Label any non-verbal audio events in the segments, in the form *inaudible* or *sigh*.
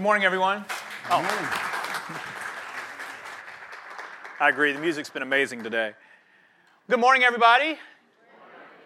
Good morning, everyone. Oh. *laughs* I agree. The music's been amazing today. Good morning, everybody.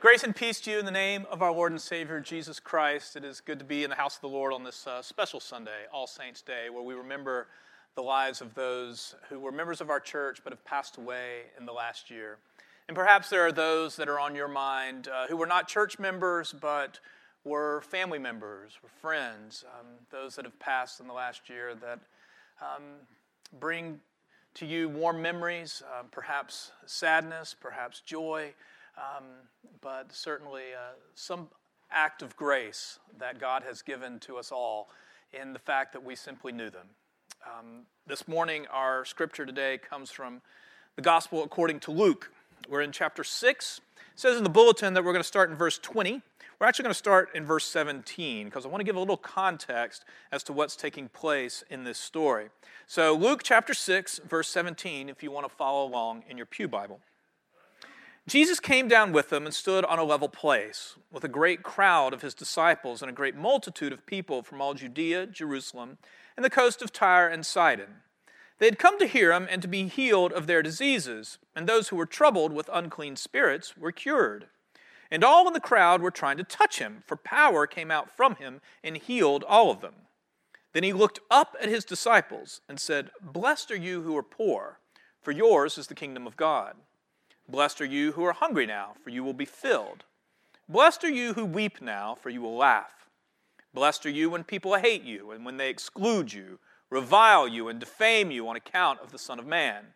Grace and peace to you in the name of our Lord and Savior Jesus Christ. It is good to be in the house of the Lord on this uh, special Sunday, All Saints' Day, where we remember the lives of those who were members of our church but have passed away in the last year. And perhaps there are those that are on your mind uh, who were not church members but were family members, were friends, um, those that have passed in the last year that um, bring to you warm memories, um, perhaps sadness, perhaps joy, um, but certainly uh, some act of grace that God has given to us all in the fact that we simply knew them. Um, this morning, our scripture today comes from the Gospel according to Luke. We're in chapter 6. It says in the bulletin that we're going to start in verse 20. We're actually going to start in verse 17 because I want to give a little context as to what's taking place in this story. So, Luke chapter 6, verse 17, if you want to follow along in your Pew Bible. Jesus came down with them and stood on a level place with a great crowd of his disciples and a great multitude of people from all Judea, Jerusalem, and the coast of Tyre and Sidon. They had come to hear him and to be healed of their diseases, and those who were troubled with unclean spirits were cured. And all in the crowd were trying to touch him, for power came out from him and healed all of them. Then he looked up at his disciples and said, Blessed are you who are poor, for yours is the kingdom of God. Blessed are you who are hungry now, for you will be filled. Blessed are you who weep now, for you will laugh. Blessed are you when people hate you and when they exclude you, revile you, and defame you on account of the Son of Man.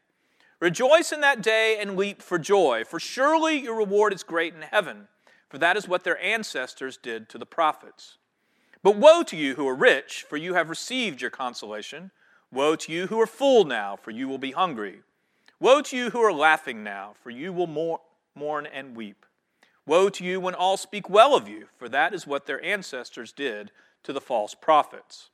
Rejoice in that day and leap for joy, for surely your reward is great in heaven, for that is what their ancestors did to the prophets. But woe to you who are rich, for you have received your consolation. Woe to you who are full now, for you will be hungry. Woe to you who are laughing now, for you will mourn and weep. Woe to you when all speak well of you, for that is what their ancestors did to the false prophets.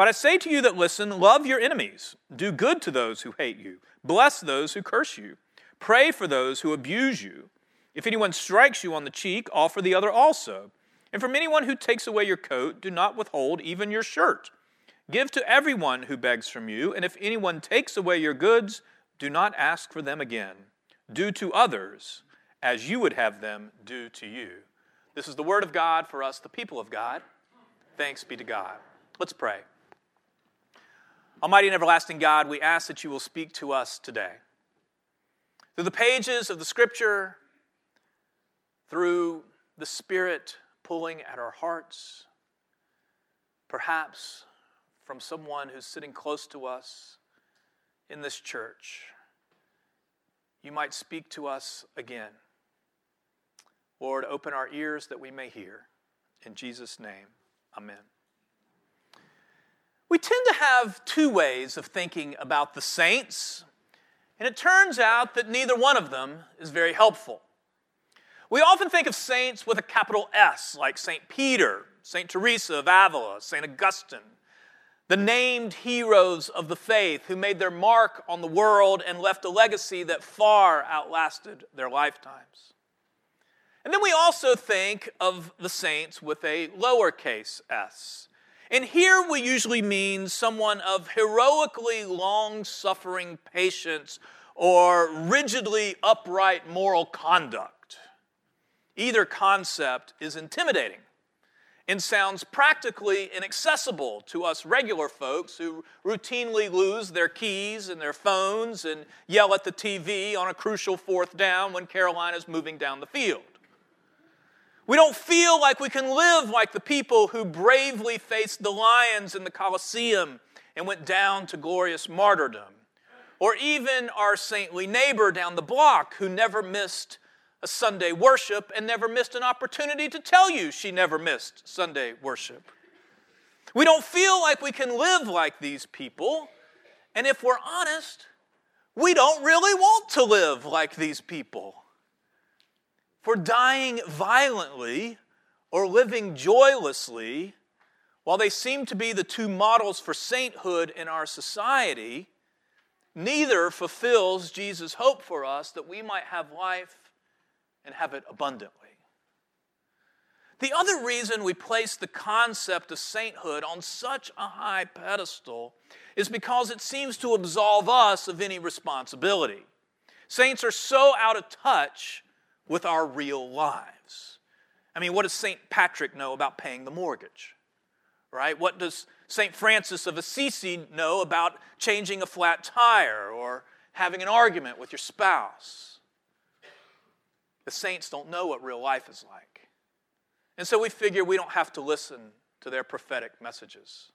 But I say to you that listen, love your enemies, do good to those who hate you, bless those who curse you, pray for those who abuse you. If anyone strikes you on the cheek, offer the other also. And from anyone who takes away your coat, do not withhold even your shirt. Give to everyone who begs from you, and if anyone takes away your goods, do not ask for them again. Do to others as you would have them do to you. This is the word of God for us, the people of God. Thanks be to God. Let's pray. Almighty and everlasting God, we ask that you will speak to us today. Through the pages of the scripture, through the Spirit pulling at our hearts, perhaps from someone who's sitting close to us in this church, you might speak to us again. Lord, open our ears that we may hear. In Jesus' name, amen. We tend to have two ways of thinking about the saints, and it turns out that neither one of them is very helpful. We often think of saints with a capital S, like St. Peter, St. Teresa of Avila, St. Augustine, the named heroes of the faith who made their mark on the world and left a legacy that far outlasted their lifetimes. And then we also think of the saints with a lowercase s, and here we usually mean someone of heroically long suffering patience or rigidly upright moral conduct. Either concept is intimidating and sounds practically inaccessible to us regular folks who routinely lose their keys and their phones and yell at the TV on a crucial fourth down when Carolina's moving down the field. We don't feel like we can live like the people who bravely faced the lions in the Colosseum and went down to glorious martyrdom. Or even our saintly neighbor down the block who never missed a Sunday worship and never missed an opportunity to tell you she never missed Sunday worship. We don't feel like we can live like these people. And if we're honest, we don't really want to live like these people for dying violently or living joylessly, while they seem to be the two models for sainthood in our society, neither fulfills Jesus' hope for us that we might have life and have it abundantly. The other reason we place the concept of sainthood on such a high pedestal is because it seems to absolve us of any responsibility. Saints are so out of touch with our real lives. I mean, what does St. Patrick know about paying the mortgage? Right? What does St. Francis of Assisi know about changing a flat tire or having an argument with your spouse? The saints don't know what real life is like. And so we figure we don't have to listen to their prophetic messages.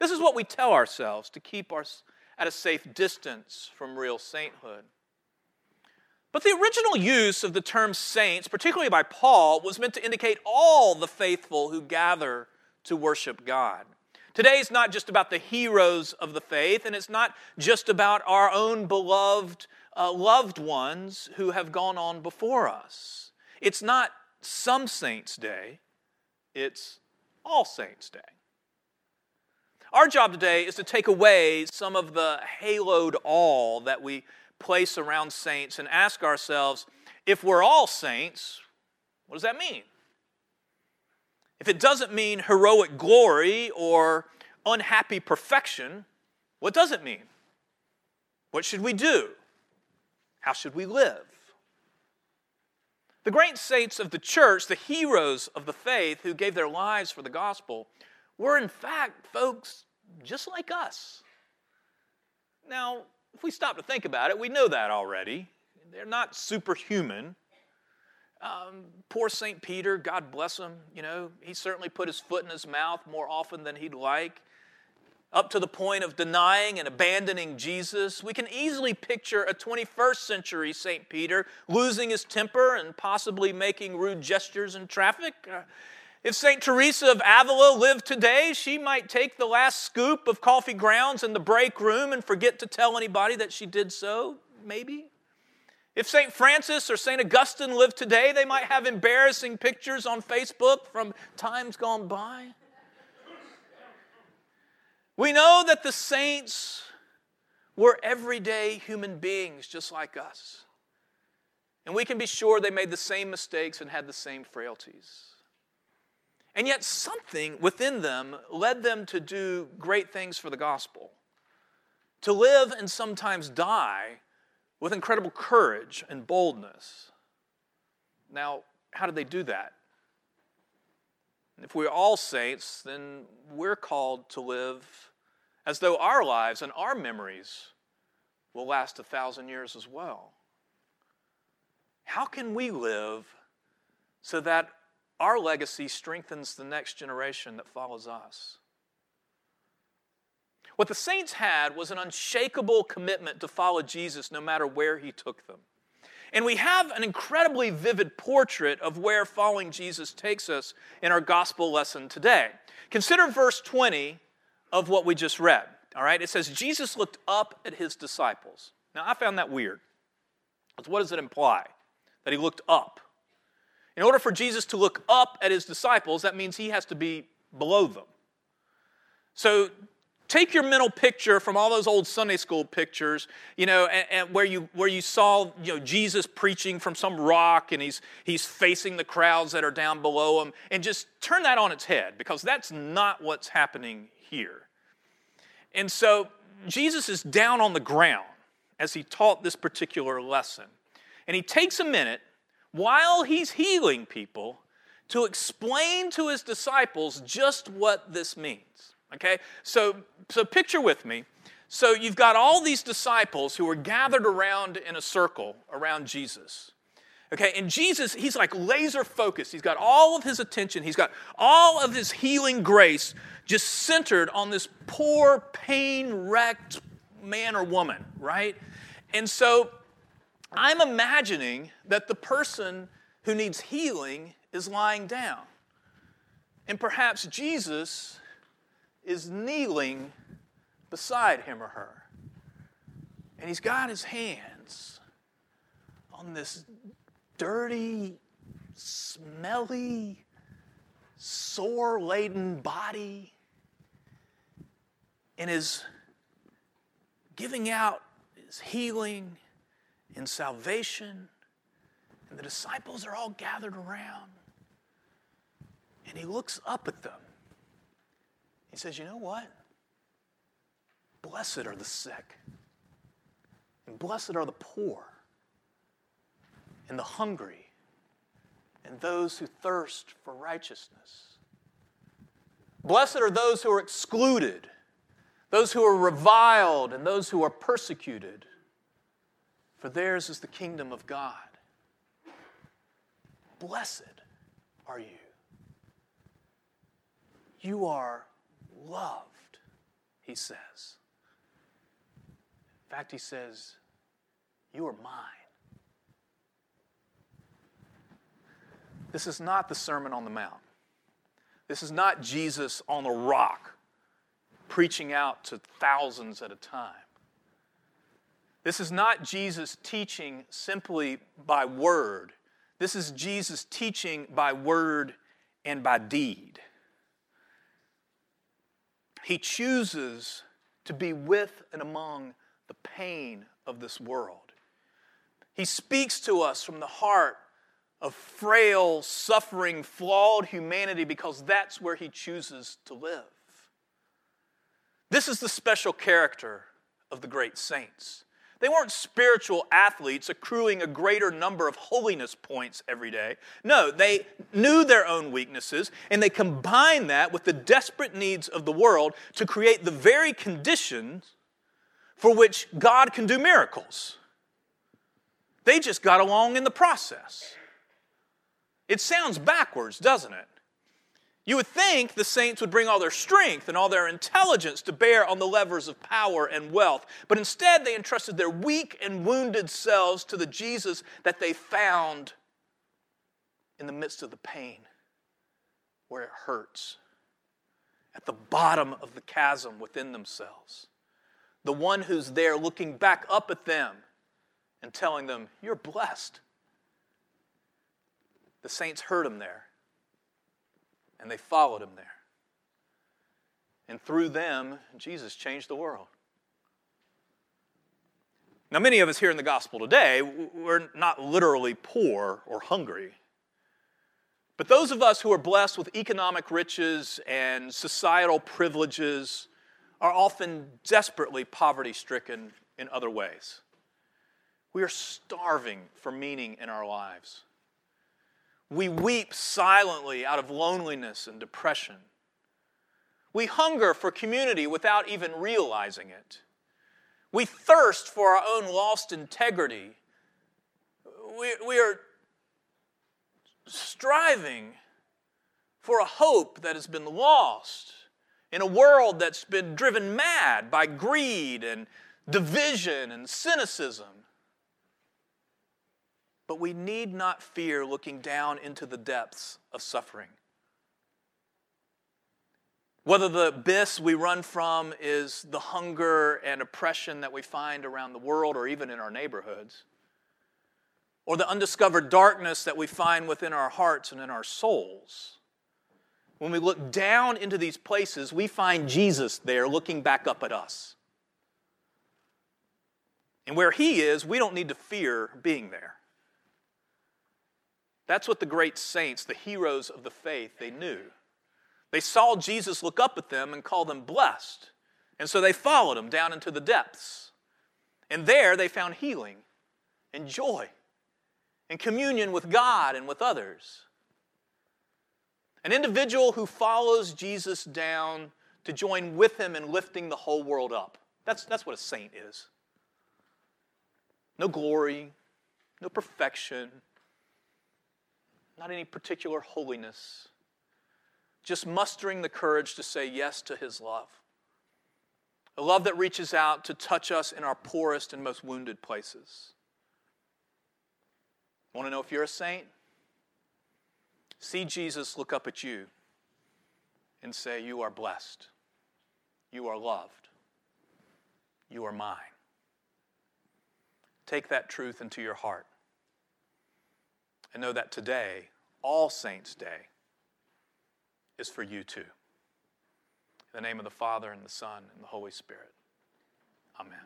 This is what we tell ourselves to keep us at a safe distance from real sainthood. But the original use of the term saints, particularly by Paul, was meant to indicate all the faithful who gather to worship God. Today is not just about the heroes of the faith, and it's not just about our own beloved uh, loved ones who have gone on before us. It's not some saints' day, it's all saints' day. Our job today is to take away some of the haloed all that we place around saints and ask ourselves if we're all saints, what does that mean? If it doesn't mean heroic glory or unhappy perfection, what does it mean? What should we do? How should we live? The great saints of the church, the heroes of the faith who gave their lives for the gospel, were in fact folks just like us. Now, if we stop to think about it, we know that already. They're not superhuman. Um, poor St. Peter, God bless him, you know, he certainly put his foot in his mouth more often than he'd like, up to the point of denying and abandoning Jesus. We can easily picture a 21st century St. Peter losing his temper and possibly making rude gestures in traffic. Uh, if St. Teresa of Avila lived today, she might take the last scoop of coffee grounds in the break room and forget to tell anybody that she did so, maybe. If St. Francis or St. Augustine lived today, they might have embarrassing pictures on Facebook from times gone by. We know that the saints were everyday human beings just like us. And we can be sure they made the same mistakes and had the same frailties. And yet, something within them led them to do great things for the gospel, to live and sometimes die with incredible courage and boldness. Now, how did they do that? If we're all saints, then we're called to live as though our lives and our memories will last a thousand years as well. How can we live so that our legacy strengthens the next generation that follows us? What the saints had was an unshakable commitment to follow Jesus no matter where he took them. And we have an incredibly vivid portrait of where following Jesus takes us in our gospel lesson today. Consider verse 20 of what we just read. All right, it says, Jesus looked up at his disciples. Now, I found that weird. What does it imply? That he looked up. In order for Jesus to look up at his disciples, that means he has to be below them. So take your mental picture from all those old Sunday school pictures, you know, and, and, where you where you saw you know Jesus preaching from some rock and he's he's facing the crowds that are down below him, and just turn that on its head because that's not what's happening here. And so Jesus is down on the ground as he taught this particular lesson, and he takes a minute while he's healing people to explain to his disciples just what this means. Okay? So, so picture with me. So you've got all these disciples who are gathered around in a circle around Jesus. Okay, and Jesus, he's like laser focused. He's got all of his attention, he's got all of his healing grace just centered on this poor, pain wrecked man or woman, right? And so I'm imagining that the person who needs healing is lying down. And perhaps Jesus is kneeling beside him or her. And he's got his hands on this dirty, smelly, sore laden body and is giving out his healing and salvation. And the disciples are all gathered around. And he looks up at them. He says, You know what? Blessed are the sick, and blessed are the poor, and the hungry, and those who thirst for righteousness. Blessed are those who are excluded, those who are reviled, and those who are persecuted, for theirs is the kingdom of God. Blessed are you. You are loved, he says. In fact, he says, You are mine. This is not the Sermon on the Mount. This is not Jesus on a rock preaching out to thousands at a time. This is not Jesus teaching simply by word. This is Jesus teaching by word and by deed. He chooses to be with and among the pain of this world. He speaks to us from the heart of frail, suffering, flawed humanity because that's where he chooses to live. This is the special character of the great saints. They weren't spiritual athletes accruing a greater number of holiness points every day. No, they knew their own weaknesses and they combined that with the desperate needs of the world to create the very conditions for which God can do miracles. They just got along in the process. It sounds backwards, doesn't it? You would think the saints would bring all their strength and all their intelligence to bear on the levers of power and wealth, but instead they entrusted their weak and wounded selves to the Jesus that they found in the midst of the pain, where it hurts, at the bottom of the chasm within themselves. The one who's there looking back up at them and telling them, You're blessed. The saints heard him there and they followed him there. And through them, Jesus changed the world. Now, many of us here in the gospel today, we're not literally poor or hungry. But those of us who are blessed with economic riches and societal privileges are often desperately poverty stricken in other ways. We are starving for meaning in our lives. We weep silently out of loneliness and depression. We hunger for community without even realizing it. We thirst for our own lost integrity. We, we are striving for a hope that has been lost in a world that's been driven mad by greed and division and cynicism. But we need not fear looking down into the depths of suffering. Whether the abyss we run from is the hunger and oppression that we find around the world or even in our neighborhoods, or the undiscovered darkness that we find within our hearts and in our souls, when we look down into these places, we find Jesus there looking back up at us. And where He is, we don't need to fear being there. That's what the great saints, the heroes of the faith, they knew. They saw Jesus look up at them and call them blessed. And so they followed him down into the depths. And there they found healing and joy and communion with God and with others. An individual who follows Jesus down to join with him in lifting the whole world up. That's, that's what a saint is. No glory, no perfection, not any particular holiness, just mustering the courage to say yes to His love. A love that reaches out to touch us in our poorest and most wounded places. Want to know if you're a saint? See Jesus look up at you and say, You are blessed. You are loved. You are mine. Take that truth into your heart and know that today all Saints' Day is for you too. In the name of the Father, and the Son, and the Holy Spirit. Amen.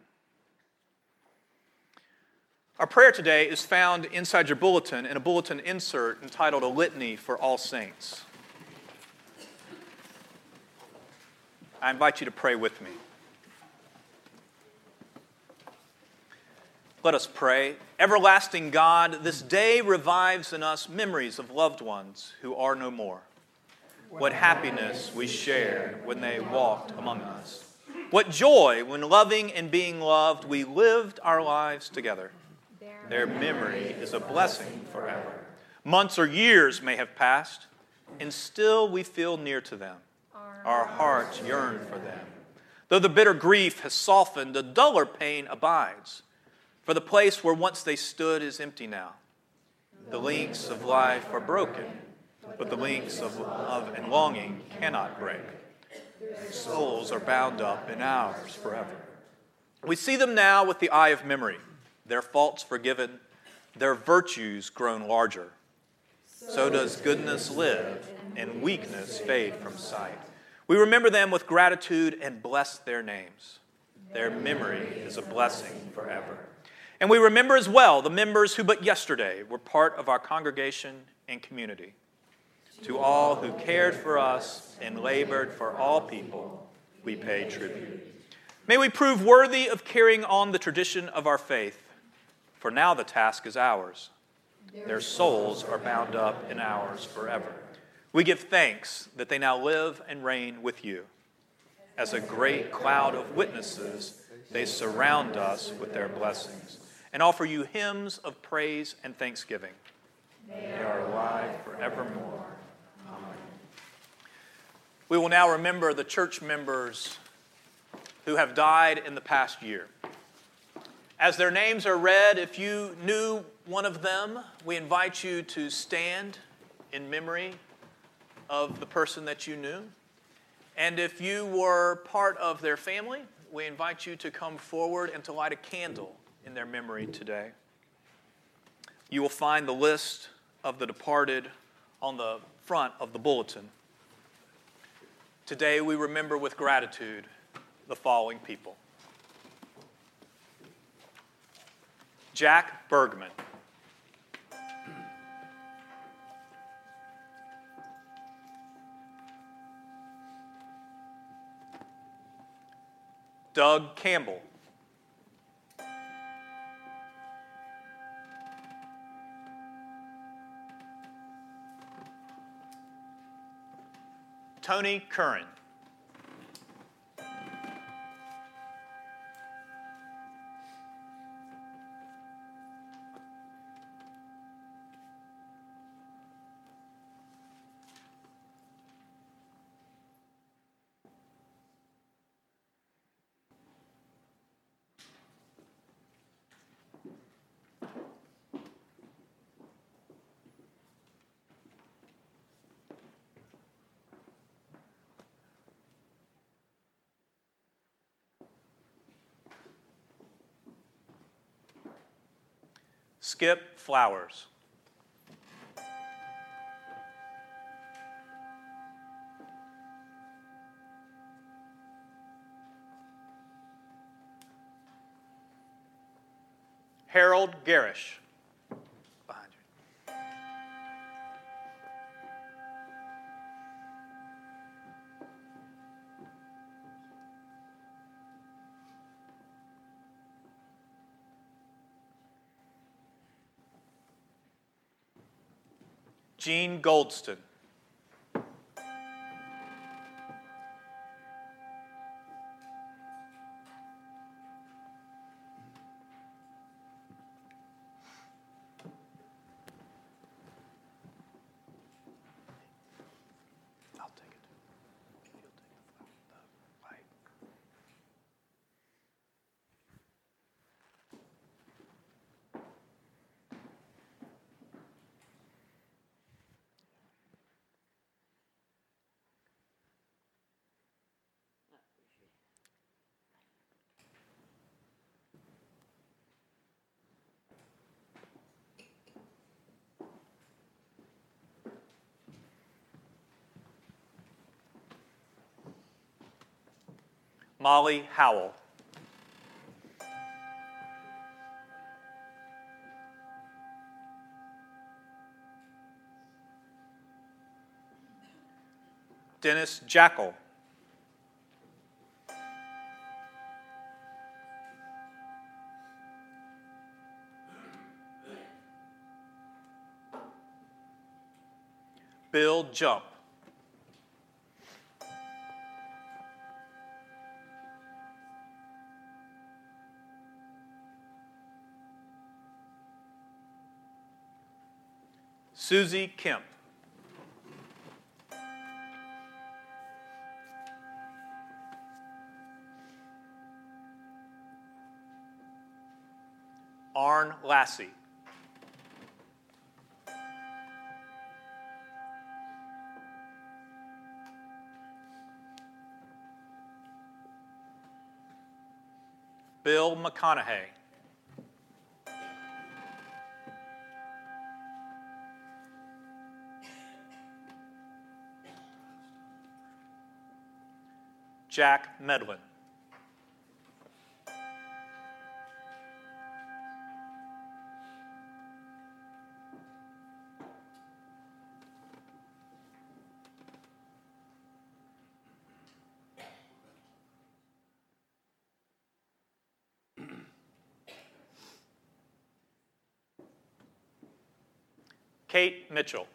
Our prayer today is found inside your bulletin in a bulletin insert entitled A Litany for All Saints. I invite you to pray with me. Let us pray. Everlasting God, this day revives in us memories of loved ones who are no more. What happiness we shared when they walked among us. What joy when loving and being loved we lived our lives together. Their memory is a blessing forever. Months or years may have passed, and still we feel near to them. Our hearts yearn for them. Though the bitter grief has softened, the duller pain abides. For the place where once they stood is empty now. The links of life are broken, but the links of love and longing cannot break. Souls are bound up in ours forever. We see them now with the eye of memory, their faults forgiven, their virtues grown larger. So does goodness live, and weakness fade from sight. We remember them with gratitude and bless their names. Their memory is a blessing forever. And we remember as well the members who but yesterday were part of our congregation and community. To all who cared for us and labored for all people, we pay tribute. May we prove worthy of carrying on the tradition of our faith, for now the task is ours. Their souls are bound up in ours forever. We give thanks that they now live and reign with you. As a great cloud of witnesses, they surround us with their blessings and offer you hymns of praise and thanksgiving. They are alive forevermore. We will now remember the church members who have died in the past year. As their names are read, if you knew one of them, we invite you to stand in memory of the person that you knew. And if you were part of their family, we invite you to come forward and to light a candle in their memory today. You will find the list of the departed on the front of the bulletin. Today, we remember with gratitude the following people Jack Bergman. Doug Campbell. Tony Curran. Skip Flowers. Harold Garish. Gene Goldston. Molly Howell. Dennis Jackal. Bill Jump. Susie Kemp. Arn Lassie. Bill McConaughey. Jack Medlin. Kate Mitchell.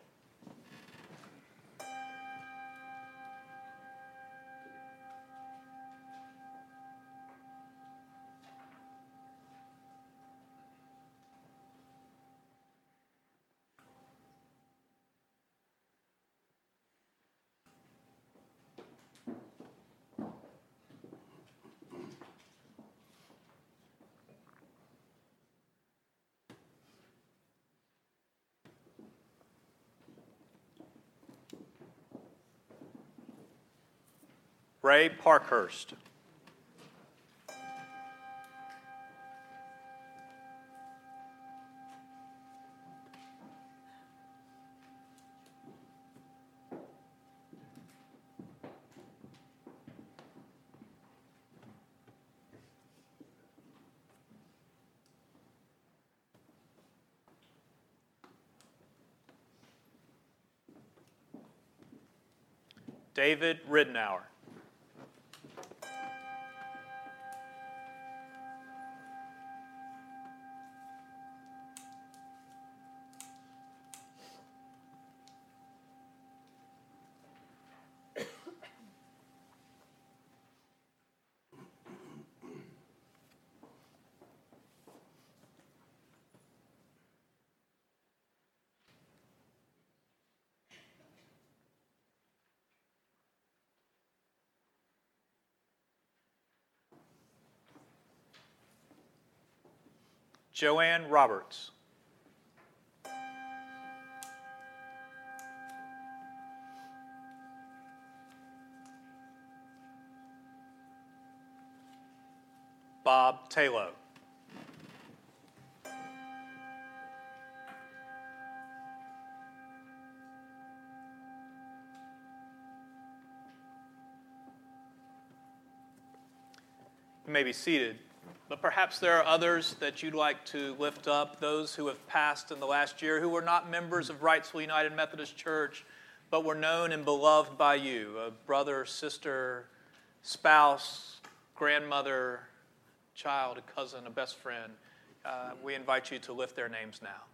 Ray Parkhurst. David Ridnour. Joanne Roberts. Bob Taylor. You may be seated. But perhaps there are others that you'd like to lift up, those who have passed in the last year who were not members of Wrightsville United Methodist Church, but were known and beloved by you a brother, sister, spouse, grandmother, child, a cousin, a best friend. Uh, we invite you to lift their names now.